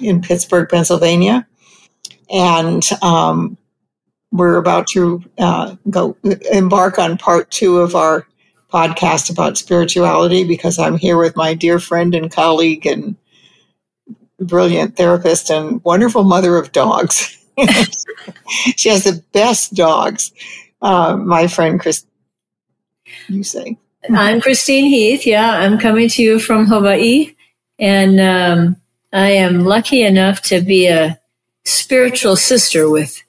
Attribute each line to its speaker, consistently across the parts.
Speaker 1: in Pittsburgh, Pennsylvania. And um, we're about to uh, go embark on part two of our podcast about spirituality because I'm here with my dear friend and colleague and brilliant therapist and wonderful mother of dogs. she has the best dogs. Uh, my friend Chris, you say.
Speaker 2: I'm Christine Heath. Yeah, I'm coming to you from Hawaii. And um, I am lucky enough to be a spiritual sister with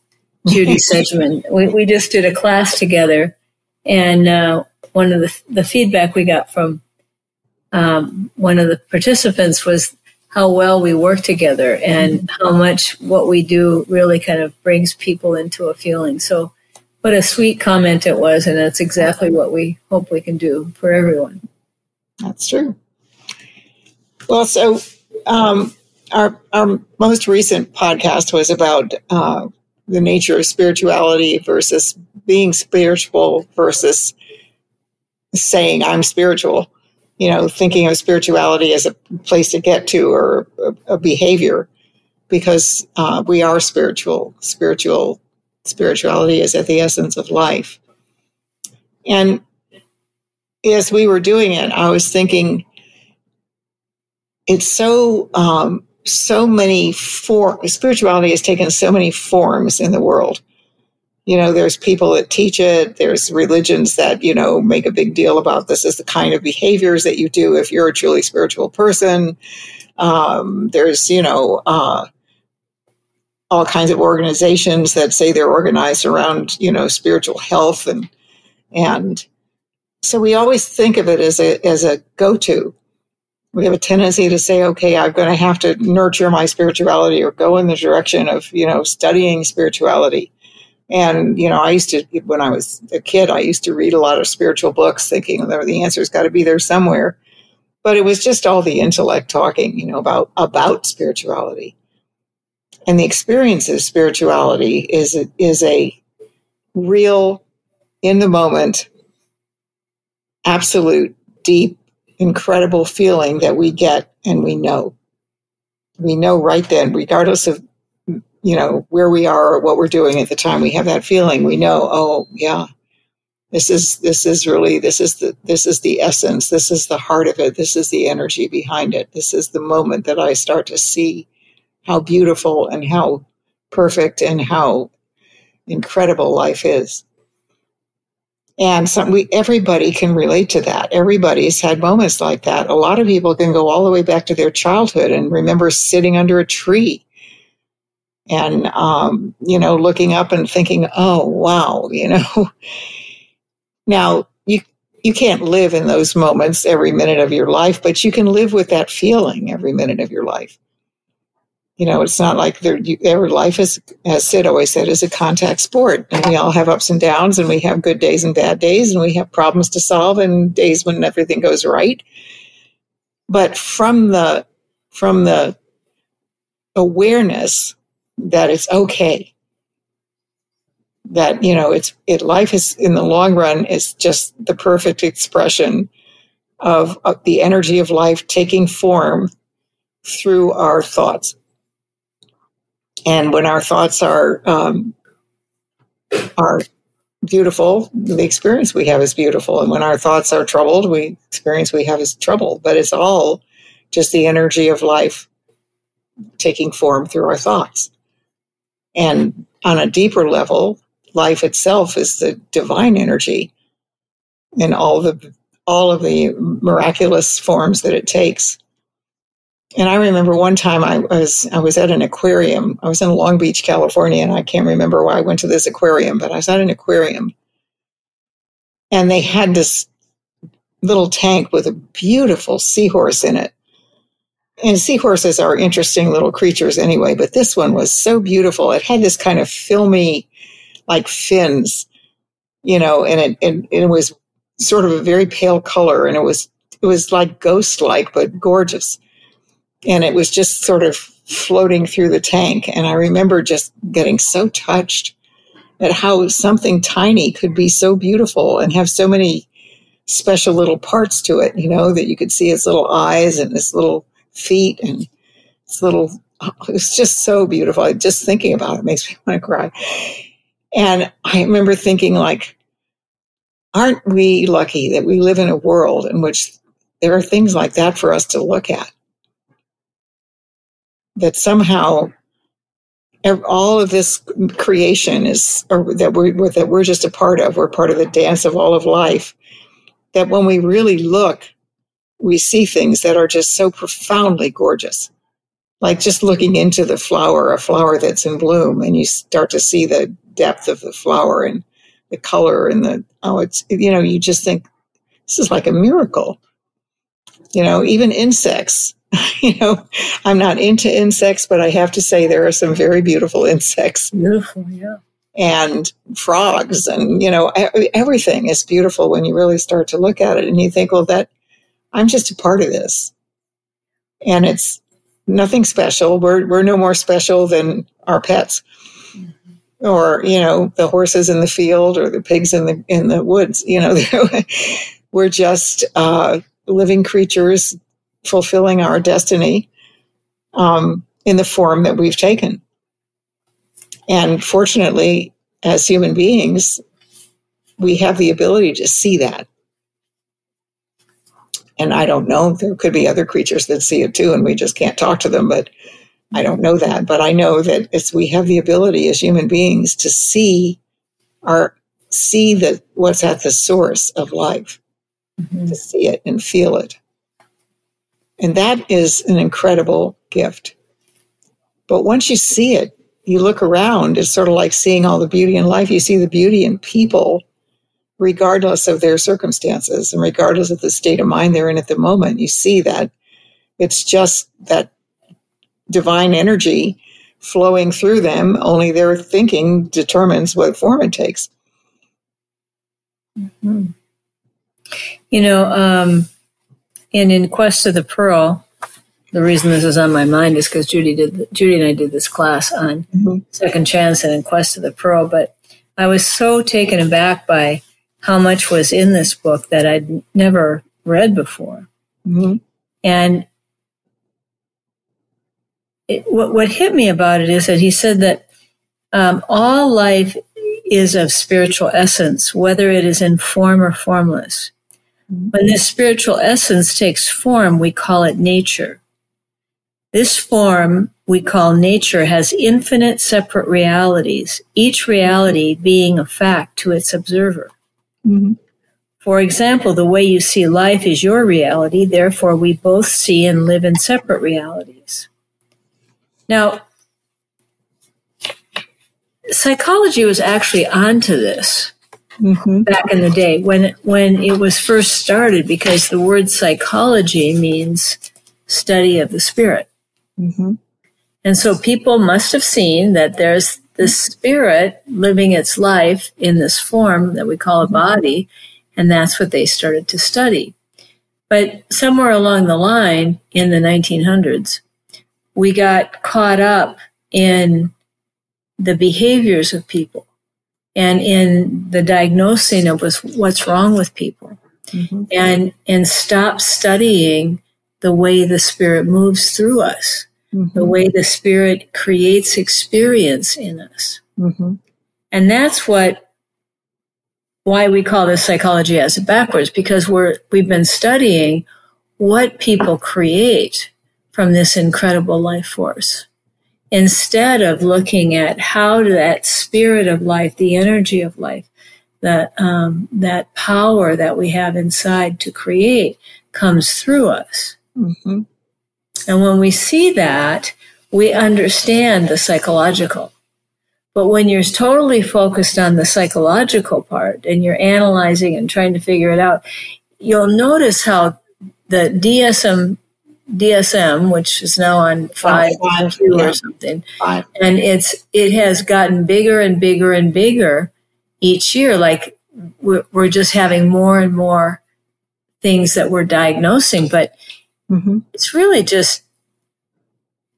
Speaker 2: Judy Sedgeman. We, we just did a class together, and uh, one of the, the feedback we got from um, one of the participants was how well we work together and how much what we do really kind of brings people into a feeling. So, what a sweet comment it was, and that's exactly what we hope we can do for everyone.
Speaker 1: That's true. Well, so um, our our most recent podcast was about uh, the nature of spirituality versus being spiritual versus saying I'm spiritual. You know, thinking of spirituality as a place to get to or a, a behavior, because uh, we are spiritual. Spiritual spirituality is at the essence of life. And as we were doing it, I was thinking it's so um, so many for spirituality has taken so many forms in the world. You know there's people that teach it there's religions that you know make a big deal about this is the kind of behaviors that you do if you're a truly spiritual person. Um, there's you know uh, all kinds of organizations that say they're organized around you know spiritual health and and so we always think of it as a as a go-to we have a tendency to say, okay, I'm going to have to nurture my spirituality or go in the direction of, you know, studying spirituality. And, you know, I used to, when I was a kid, I used to read a lot of spiritual books thinking the answer's got to be there somewhere. But it was just all the intellect talking, you know, about, about spirituality. And the experience of spirituality is, a, is a real, in the moment, absolute, deep incredible feeling that we get and we know. We know right then, regardless of you know where we are or what we're doing at the time, we have that feeling. We know, oh yeah, this is this is really this is the this is the essence. This is the heart of it. This is the energy behind it. This is the moment that I start to see how beautiful and how perfect and how incredible life is. And some, we, everybody can relate to that. Everybody's had moments like that. A lot of people can go all the way back to their childhood and remember sitting under a tree and, um, you know, looking up and thinking, oh, wow, you know. now, you, you can't live in those moments every minute of your life, but you can live with that feeling every minute of your life. You know, it's not like every life is, as Syd always said, is a contact sport. And we all have ups and downs, and we have good days and bad days, and we have problems to solve, and days when everything goes right. But from the from the awareness that it's okay, that you know, it's it life is in the long run is just the perfect expression of, of the energy of life taking form through our thoughts and when our thoughts are um, are beautiful, the experience we have is beautiful. And when our thoughts are troubled, we experience we have is trouble. But it's all just the energy of life taking form through our thoughts. And on a deeper level, life itself is the divine energy in all the all of the miraculous forms that it takes. And I remember one time I was I was at an aquarium. I was in Long Beach, California, and I can't remember why I went to this aquarium, but I was at an aquarium. And they had this little tank with a beautiful seahorse in it. and seahorses are interesting little creatures anyway, but this one was so beautiful. It had this kind of filmy, like fins, you know, and it, and it was sort of a very pale color and it was, it was like ghost like, but gorgeous. And it was just sort of floating through the tank. And I remember just getting so touched at how something tiny could be so beautiful and have so many special little parts to it, you know, that you could see its little eyes and its little feet and its little, it's just so beautiful. Just thinking about it makes me want to cry. And I remember thinking, like, aren't we lucky that we live in a world in which there are things like that for us to look at? That somehow all of this creation is, or that we're, that we're just a part of, we're part of the dance of all of life. That when we really look, we see things that are just so profoundly gorgeous. Like just looking into the flower, a flower that's in bloom, and you start to see the depth of the flower and the color and the, oh, it's, you know, you just think this is like a miracle. You know, even insects, you know, I'm not into insects, but I have to say there are some very beautiful insects.
Speaker 2: Beautiful, yeah.
Speaker 1: And frogs, and you know, everything is beautiful when you really start to look at it, and you think, well, that I'm just a part of this, and it's nothing special. We're we're no more special than our pets, mm-hmm. or you know, the horses in the field or the pigs in the in the woods. You know, we're just uh, living creatures fulfilling our destiny um, in the form that we've taken. And fortunately, as human beings, we have the ability to see that. And I don't know, there could be other creatures that see it too, and we just can't talk to them, but I don't know that. But I know that it's, we have the ability as human beings to see our see that what's at the source of life, mm-hmm. to see it and feel it. And that is an incredible gift. But once you see it, you look around, it's sort of like seeing all the beauty in life. You see the beauty in people, regardless of their circumstances and regardless of the state of mind they're in at the moment. You see that it's just that divine energy flowing through them, only their thinking determines what form it takes.
Speaker 2: Mm-hmm. You know, um, and in Quest of the Pearl, the reason this is on my mind is because Judy did Judy and I did this class on mm-hmm. Second Chance and in Quest of the Pearl. But I was so taken aback by how much was in this book that I'd never read before, mm-hmm. and it, what what hit me about it is that he said that um, all life is of spiritual essence, whether it is in form or formless. When this spiritual essence takes form, we call it nature. This form we call nature has infinite separate realities, each reality being a fact to its observer. Mm-hmm. For example, the way you see life is your reality, therefore, we both see and live in separate realities. Now, psychology was actually onto this mm-hmm. back in the day when when it was first started, because the word psychology means study of the spirit, mm-hmm. and so people must have seen that there's the spirit living its life in this form that we call a mm-hmm. body, and that's what they started to study. But somewhere along the line in the 1900s, we got caught up in the behaviors of people and in the diagnosing of what's wrong with people mm-hmm. and and stop studying the way the spirit moves through us mm-hmm. the way the spirit creates experience in us mm-hmm. and that's what why we call this psychology as backwards because we're we've been studying what people create from this incredible life force instead of looking at how that spirit of life, the energy of life, that um, that power that we have inside to create comes through us. Mm-hmm. And when we see that, we understand the psychological. But when you're totally focused on the psychological part and you're analyzing and trying to figure it out, you'll notice how the DSM DSM, which is now on five, five two yeah. or something, five. and it's it has gotten bigger and bigger and bigger each year. Like we're, we're just having more and more things that we're diagnosing, but mm-hmm. it's really just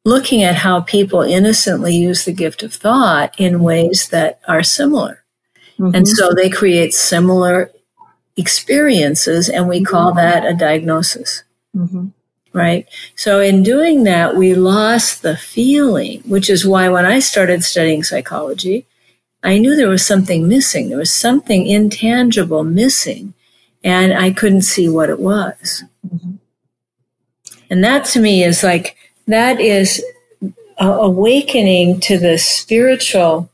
Speaker 2: looking at how people innocently use the gift of thought in ways that are similar. Mm-hmm. And so they create similar experiences, and we call mm-hmm. that a diagnosis. Right? So, in doing that, we lost the feeling, which is why when I started studying psychology, I knew there was something missing. There was something intangible missing, and I couldn't see what it was. Mm-hmm. And that to me is like, that is awakening to the spiritual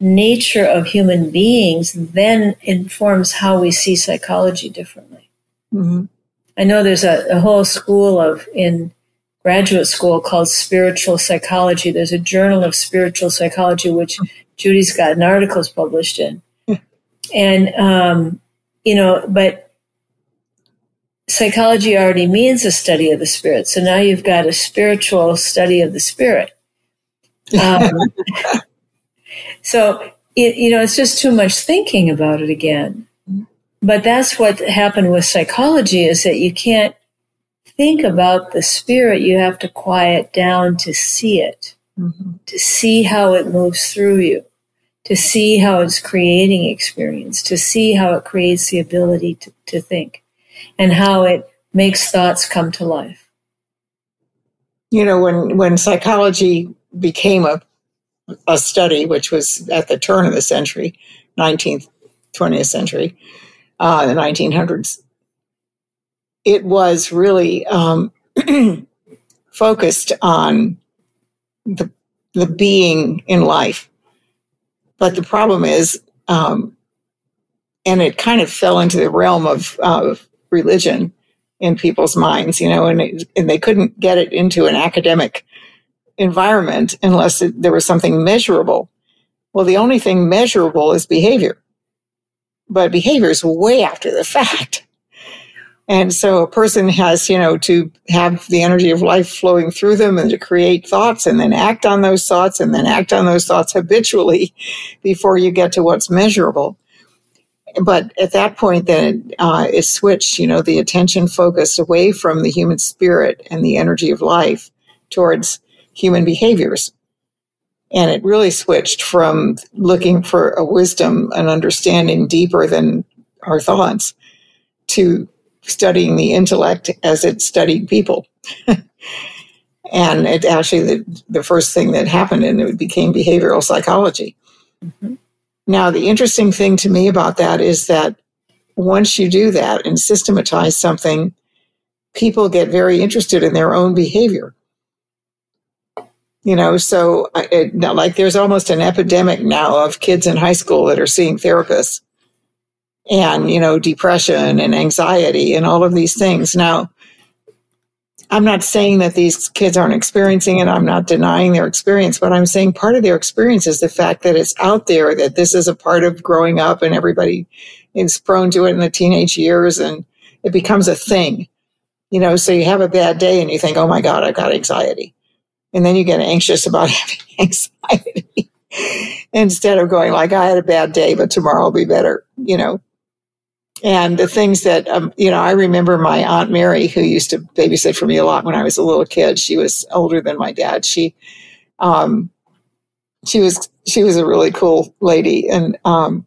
Speaker 2: nature of human beings then informs how we see psychology differently. Mm-hmm. I know there's a, a, whole school of in graduate school called spiritual psychology. There's a journal of spiritual psychology which Judy's gotten articles published in, and um, you know, but psychology already means a study of the spirit. So now you've got a spiritual study of the spirit. Um, so, it, you know, it's just too much thinking about it again. But that's what happened with psychology is that you can't think about the spirit. You have to quiet down to see it, mm-hmm. to see how it moves through you, to see how it's creating experience, to see how it creates the ability to, to think and how it makes thoughts come to life.
Speaker 1: You know, when, when psychology became a a study which was at the turn of the century, 19th, 20th century, uh, the 1900s. It was really um, focused on the, the being in life. But the problem is, um, and it kind of fell into the realm of, of religion in people's minds, you know, and, it, and they couldn't get it into an academic environment unless it, there was something measurable. Well, the only thing measurable is behavior, but behavior is way after the fact. And so a person has, you know, to have the energy of life flowing through them and to create thoughts and then act on those thoughts and then act on those thoughts habitually before you get to what's measurable. But at that point, then uh, it switched, you know, the attention focused away from the human spirit and the energy of life towards human behaviors. And it really switched from looking for a wisdom and understanding deeper than our thoughts to studying the intellect as it studied people. and it actually, the, the first thing that happened, and it became behavioral psychology. Mm-hmm. Now, the interesting thing to me about that is that once you do that and systematize something, people get very interested in their own behavior you know so it, like there's almost an epidemic now of kids in high school that are seeing therapists and you know depression and anxiety and all of these things. Now i'm not saying that these kids aren't experiencing it. I'm not denying their experience but i'm saying part of their experience is the fact that it's out there that this is a part of growing up and everybody is prone to it in the teenage years and it becomes a thing. You know so you have a bad day and you think oh my god i've got anxiety and then you get anxious about having anxiety instead of going like, I had a bad day, but tomorrow will be better, you know. And the things that, um, you know, I remember my Aunt Mary, who used to babysit for me a lot when I was a little kid. She was older than my dad. She, um, she was, she was a really cool lady. And, um,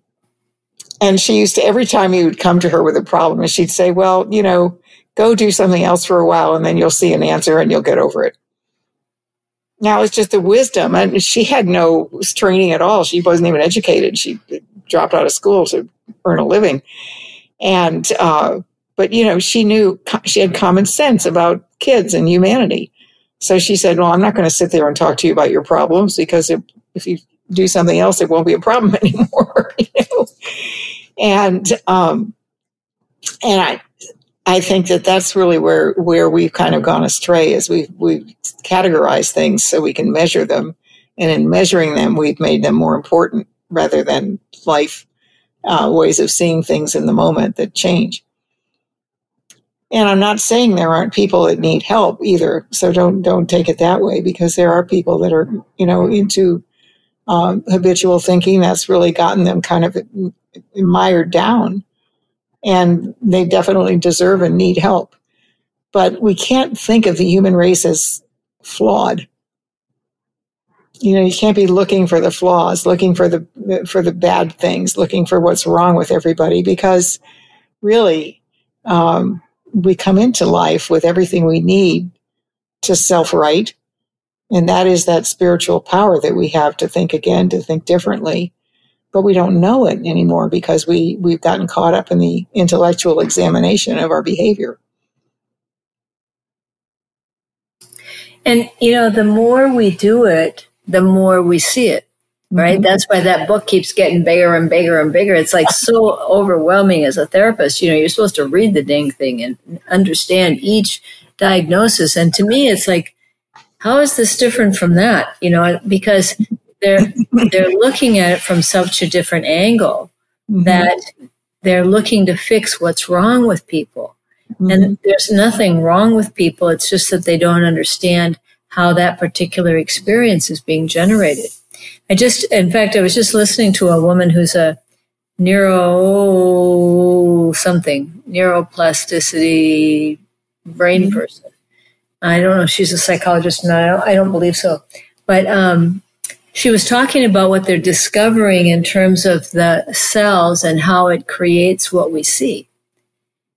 Speaker 1: and she used to, every time you would come to her with a problem, and she'd say, well, you know, go do something else for a while and then you'll see an answer and you'll get over it. Now it's just the wisdom. And she had no training at all. She wasn't even educated. She dropped out of school to earn a living. And, uh, but you know, she knew she had common sense about kids and humanity. So she said, well, I'm not going to sit there and talk to you about your problems because if, if you do something else, it won't be a problem anymore. you know? And, um, and I, I think that that's really where where we've kind of gone astray is we've we've categorized things so we can measure them, and in measuring them, we've made them more important rather than life uh, ways of seeing things in the moment that change. And I'm not saying there aren't people that need help either. So don't don't take it that way because there are people that are you know into um, habitual thinking that's really gotten them kind of mired down, and they definitely deserve and need help. But we can't think of the human race as flawed. You know, you can't be looking for the flaws, looking for the for the bad things, looking for what's wrong with everybody, because really. Um, we come into life with everything we need to self right. And that is that spiritual power that we have to think again, to think differently. But we don't know it anymore because we, we've gotten caught up in the intellectual examination of our behavior.
Speaker 2: And, you know, the more we do it, the more we see it right? Mm-hmm. That's why that book keeps getting bigger and bigger and bigger. It's like so overwhelming as a therapist. You know, you're supposed to read the dang thing and understand each diagnosis. And to me, it's like, how is this different from that? You know, because they're they're looking at it from such a different angle mm-hmm. that they're looking to fix what's wrong with people. Mm-hmm. And there's nothing wrong with people. It's just that they don't understand how that particular experience is being generated. I just, in fact, I was just listening to a woman who's a neuro something, neuroplasticity brain mm-hmm. person. I don't know if she's a psychologist, and I don't, I don't believe so. But um, she was talking about what they're discovering in terms of the cells and how it creates what we see.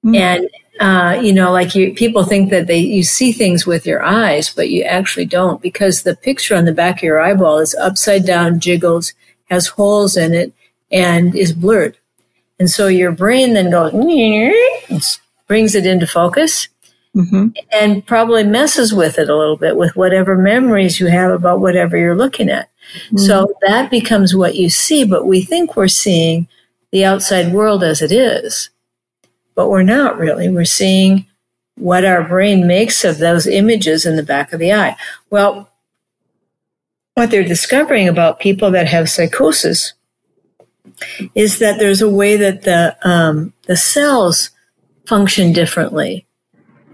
Speaker 2: Mm-hmm. And uh, you know, like you, people think that they you see things with your eyes, but you actually don't because the picture on the back of your eyeball is upside down, jiggles, has holes in it, and is blurred. And so your brain then goes brings it into focus, mm-hmm. and probably messes with it a little bit with whatever memories you have about whatever you're looking at. Mm-hmm. So that becomes what you see, but we think we're seeing the outside world as it is but we're not really. We're seeing what our brain makes of those images in the back of the eye. Well, what they're discovering about people that have psychosis is that there's a way that the um, the cells function differently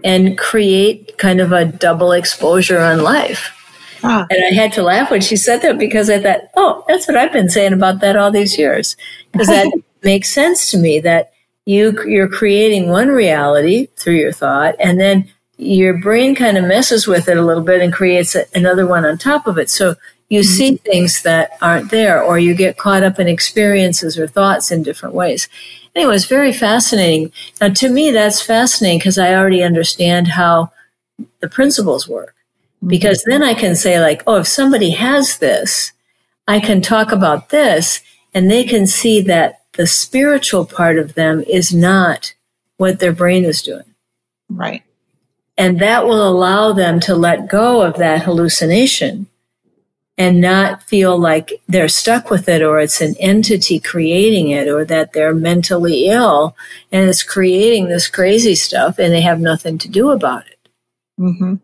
Speaker 2: and create kind of a double exposure on life. Ah. And I had to laugh when she said that because I thought, oh, that's what I've been saying about that all these years. Because that makes sense to me that you you're creating one reality through your thought and then your brain kind of messes with it a little bit and creates another one on top of it so you mm-hmm. see things that aren't there or you get caught up in experiences or thoughts in different ways anyway it's very fascinating now to me that's fascinating because i already understand how the principles work. Because then i can say like oh if somebody has this i can talk about this and they can see that the spiritual part of them is not what their brain is doing.
Speaker 1: Right.
Speaker 2: And that will allow them to let go of that hallucination and not feel like they're stuck with it or it's an entity creating it or that they're mentally ill and it's creating this crazy stuff and they have nothing to do about it. Mm-hmm.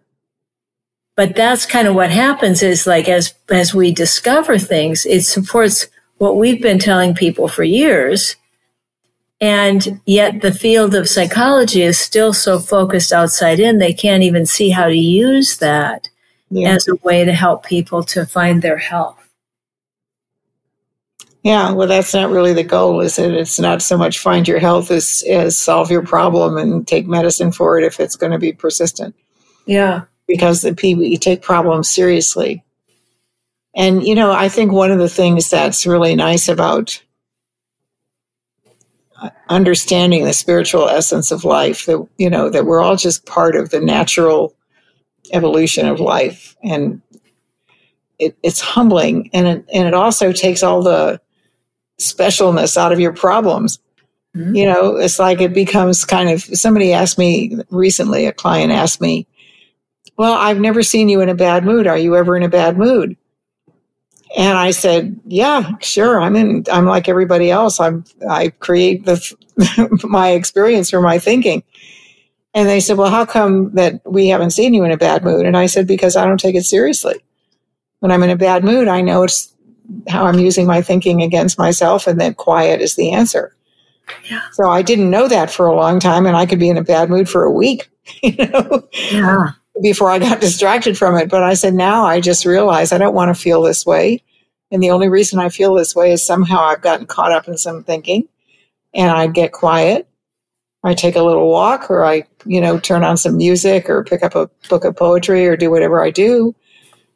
Speaker 2: But that's kind of what happens is like as, as we discover things, it supports what we've been telling people for years. And yet the field of psychology is still so focused outside in, they can't even see how to use that yeah. as a way to help people to find their health.
Speaker 1: Yeah, well, that's not really the goal, is it? It's not so much find your health as, as solve your problem and take medicine for it if it's going to be persistent.
Speaker 2: Yeah.
Speaker 1: Because the people, you take problems seriously. And, you know, I think one of the things that's really nice about understanding the spiritual essence of life that, you know, that we're all just part of the natural evolution of life. And it, it's humbling. And it, and it also takes all the specialness out of your problems. Mm-hmm. You know, it's like it becomes kind of somebody asked me recently, a client asked me, Well, I've never seen you in a bad mood. Are you ever in a bad mood? And I said, yeah, sure. I'm in, I'm like everybody else. I'm, I create the, my experience or my thinking. And they said, well, how come that we haven't seen you in a bad mood? And I said, because I don't take it seriously. When I'm in a bad mood, I know it's how I'm using my thinking against myself and that quiet is the answer.
Speaker 2: Yeah.
Speaker 1: So I didn't know that for a long time, and I could be in a bad mood for a week, you know,
Speaker 2: Yeah.
Speaker 1: Before I got distracted from it. But I said, now I just realize I don't want to feel this way. And the only reason I feel this way is somehow I've gotten caught up in some thinking and I get quiet. I take a little walk or I, you know, turn on some music or pick up a book of poetry or do whatever I do.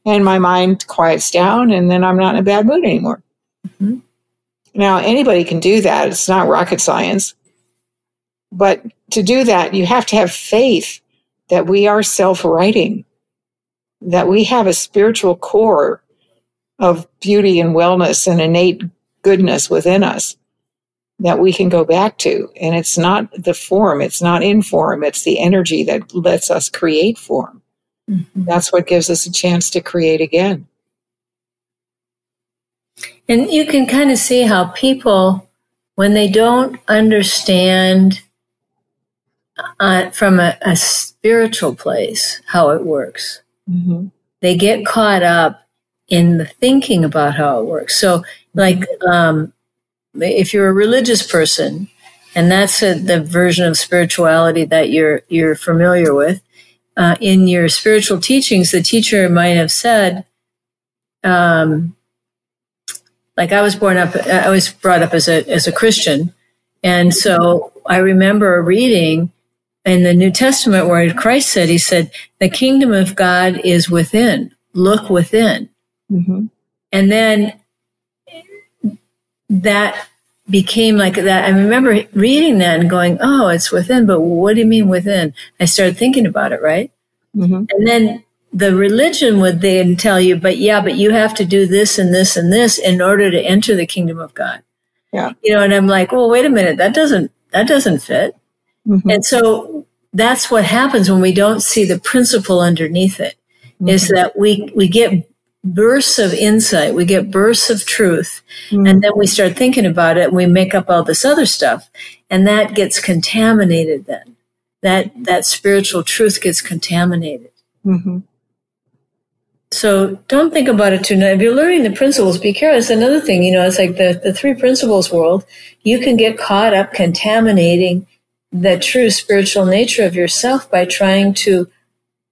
Speaker 1: And my mind quiets down and then I'm not in a bad mood anymore.
Speaker 2: Mhm.
Speaker 1: Now, anybody can do that. It's not rocket science. But to do that, you have to have faith that we are self righting, that we have a spiritual core of beauty and wellness and innate goodness within us that we can go back to. And it's not the form, it's not in form, it's the energy that lets us create form.
Speaker 2: Mhm.
Speaker 1: That's what gives us a chance to create again.
Speaker 2: And you can kind of see how people, when they don't understand uh, from a, a spiritual place how it works,
Speaker 1: Mm-hmm.
Speaker 2: they get caught up in the thinking about how it works. So, like, um, if you're a religious person, and that's a, the version of spirituality that you're you're familiar with, uh, in your spiritual teachings, the teacher might have said, um, like I was born up, I was brought up as a as a Christian, and so I remember reading in the New Testament where Christ said, He said, "The kingdom of God is within. Look within."
Speaker 1: Mm-hmm.
Speaker 2: And then that became like that. I remember reading that and going, "Oh, it's within." But what do you mean within? I started thinking about it, right?
Speaker 1: Mm-hmm.
Speaker 2: And then the religion would then tell you, but yeah, but you have to do this and this and this in order to enter the kingdom of God.
Speaker 1: Yeah.
Speaker 2: You know, and I'm like, well, wait a minute, that doesn't that doesn't fit.
Speaker 1: Mm-hmm.
Speaker 2: And so that's what happens when we don't see the principle underneath it. Is that we we get bursts of insight, we get bursts of truth,
Speaker 1: Mm-hmm.
Speaker 2: and then we start thinking about it and we make up all this other stuff and that gets contaminated then. That that spiritual truth gets contaminated.
Speaker 1: Mm-hmm.
Speaker 2: So don't think about it too much. If you're learning the principles, be careful. It's another thing, you know, it's like the, the three principles world. You can get caught up contaminating the true spiritual nature of yourself by trying to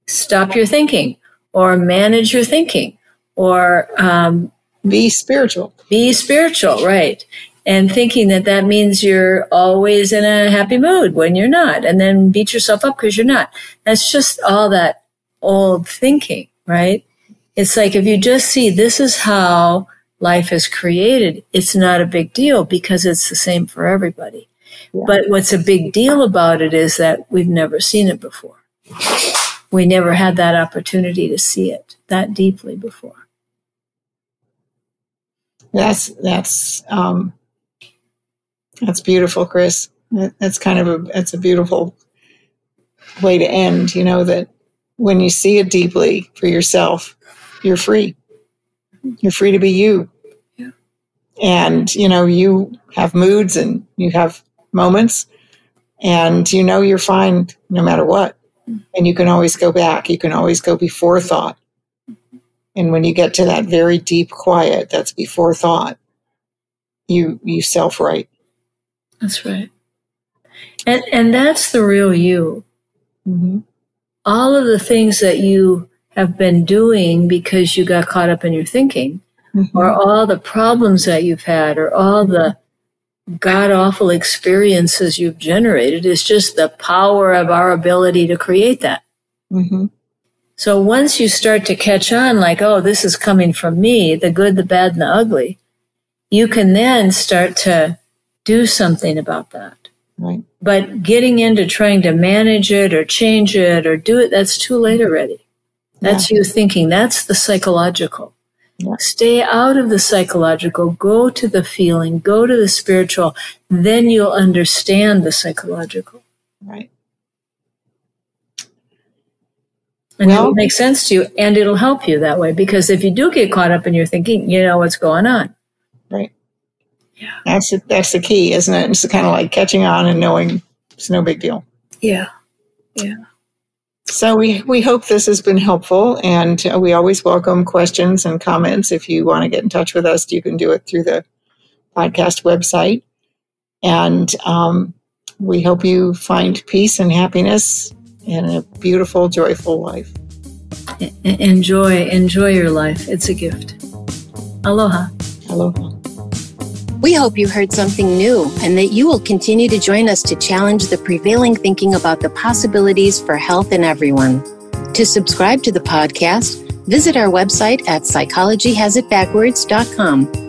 Speaker 2: stop your thinking or manage your thinking or um,
Speaker 1: Be spiritual.
Speaker 2: be spiritual, right? And thinking that that means you're always in a happy mood when you're not, and then beat yourself up because you're not. That's just all that old thinking, right? It's like if you just see this is how life is created, it's not a big deal because it's the same for everybody.
Speaker 1: Yeah.
Speaker 2: But what's a big deal about it is that we've never seen it before. We never had that opportunity to see it that deeply before.
Speaker 1: That's that's um, that's beautiful, Chris. That's kind of a that's a beautiful way to end. You know that when you see it deeply for yourself, you're free. You're free to be you.
Speaker 2: Yeah.
Speaker 1: And you know you have moods and you have moments, and you know you're fine no matter what. And you can always go back. You can always go before thought. And when you get to that very deep quiet that's before thought, you you self right.
Speaker 2: That's right. And and that's the real you.
Speaker 1: Mm-hmm.
Speaker 2: All of the things that you have been doing because you got caught up in your thinking, or all the problems that you've had, or all the god awful experiences you've generated is just the power of our ability to create that.
Speaker 1: Mm-hmm.
Speaker 2: So once you start to catch on, like, oh, this is coming from me, the good, the bad, and the ugly, you can then start to do something about that.
Speaker 1: Right.
Speaker 2: But getting into trying to manage it or change it or do it, that's too late already. That's you thinking. That's the psychological.
Speaker 1: Yeah.
Speaker 2: Stay out of the psychological, go to the feeling, go to the spiritual, then you'll understand the psychological.
Speaker 1: Right.
Speaker 2: And
Speaker 1: Well-
Speaker 2: it'll make sense to you and it'll help you that way because if you do get caught up in your thinking, you know what's going on.
Speaker 1: Right.
Speaker 2: Yeah.
Speaker 1: That's the, that's the key, isn't it? It's kind of like catching on and knowing it's no big deal. Yeah.
Speaker 2: Yeah.
Speaker 1: So we we hope this has been helpful, and uh, we always welcome questions and comments. If you want to get in touch with us, you can do it through the podcast website. And um, we hope you find peace and happiness and a beautiful, joyful life.
Speaker 2: Enjoy, enjoy your life. It's a gift. Aloha.
Speaker 1: Aloha.
Speaker 3: We hope you heard something new and that you will continue to join us to challenge the prevailing thinking about the possibilities for health in everyone. To subscribe to the podcast, visit our website at psychologyhasitbackwards.com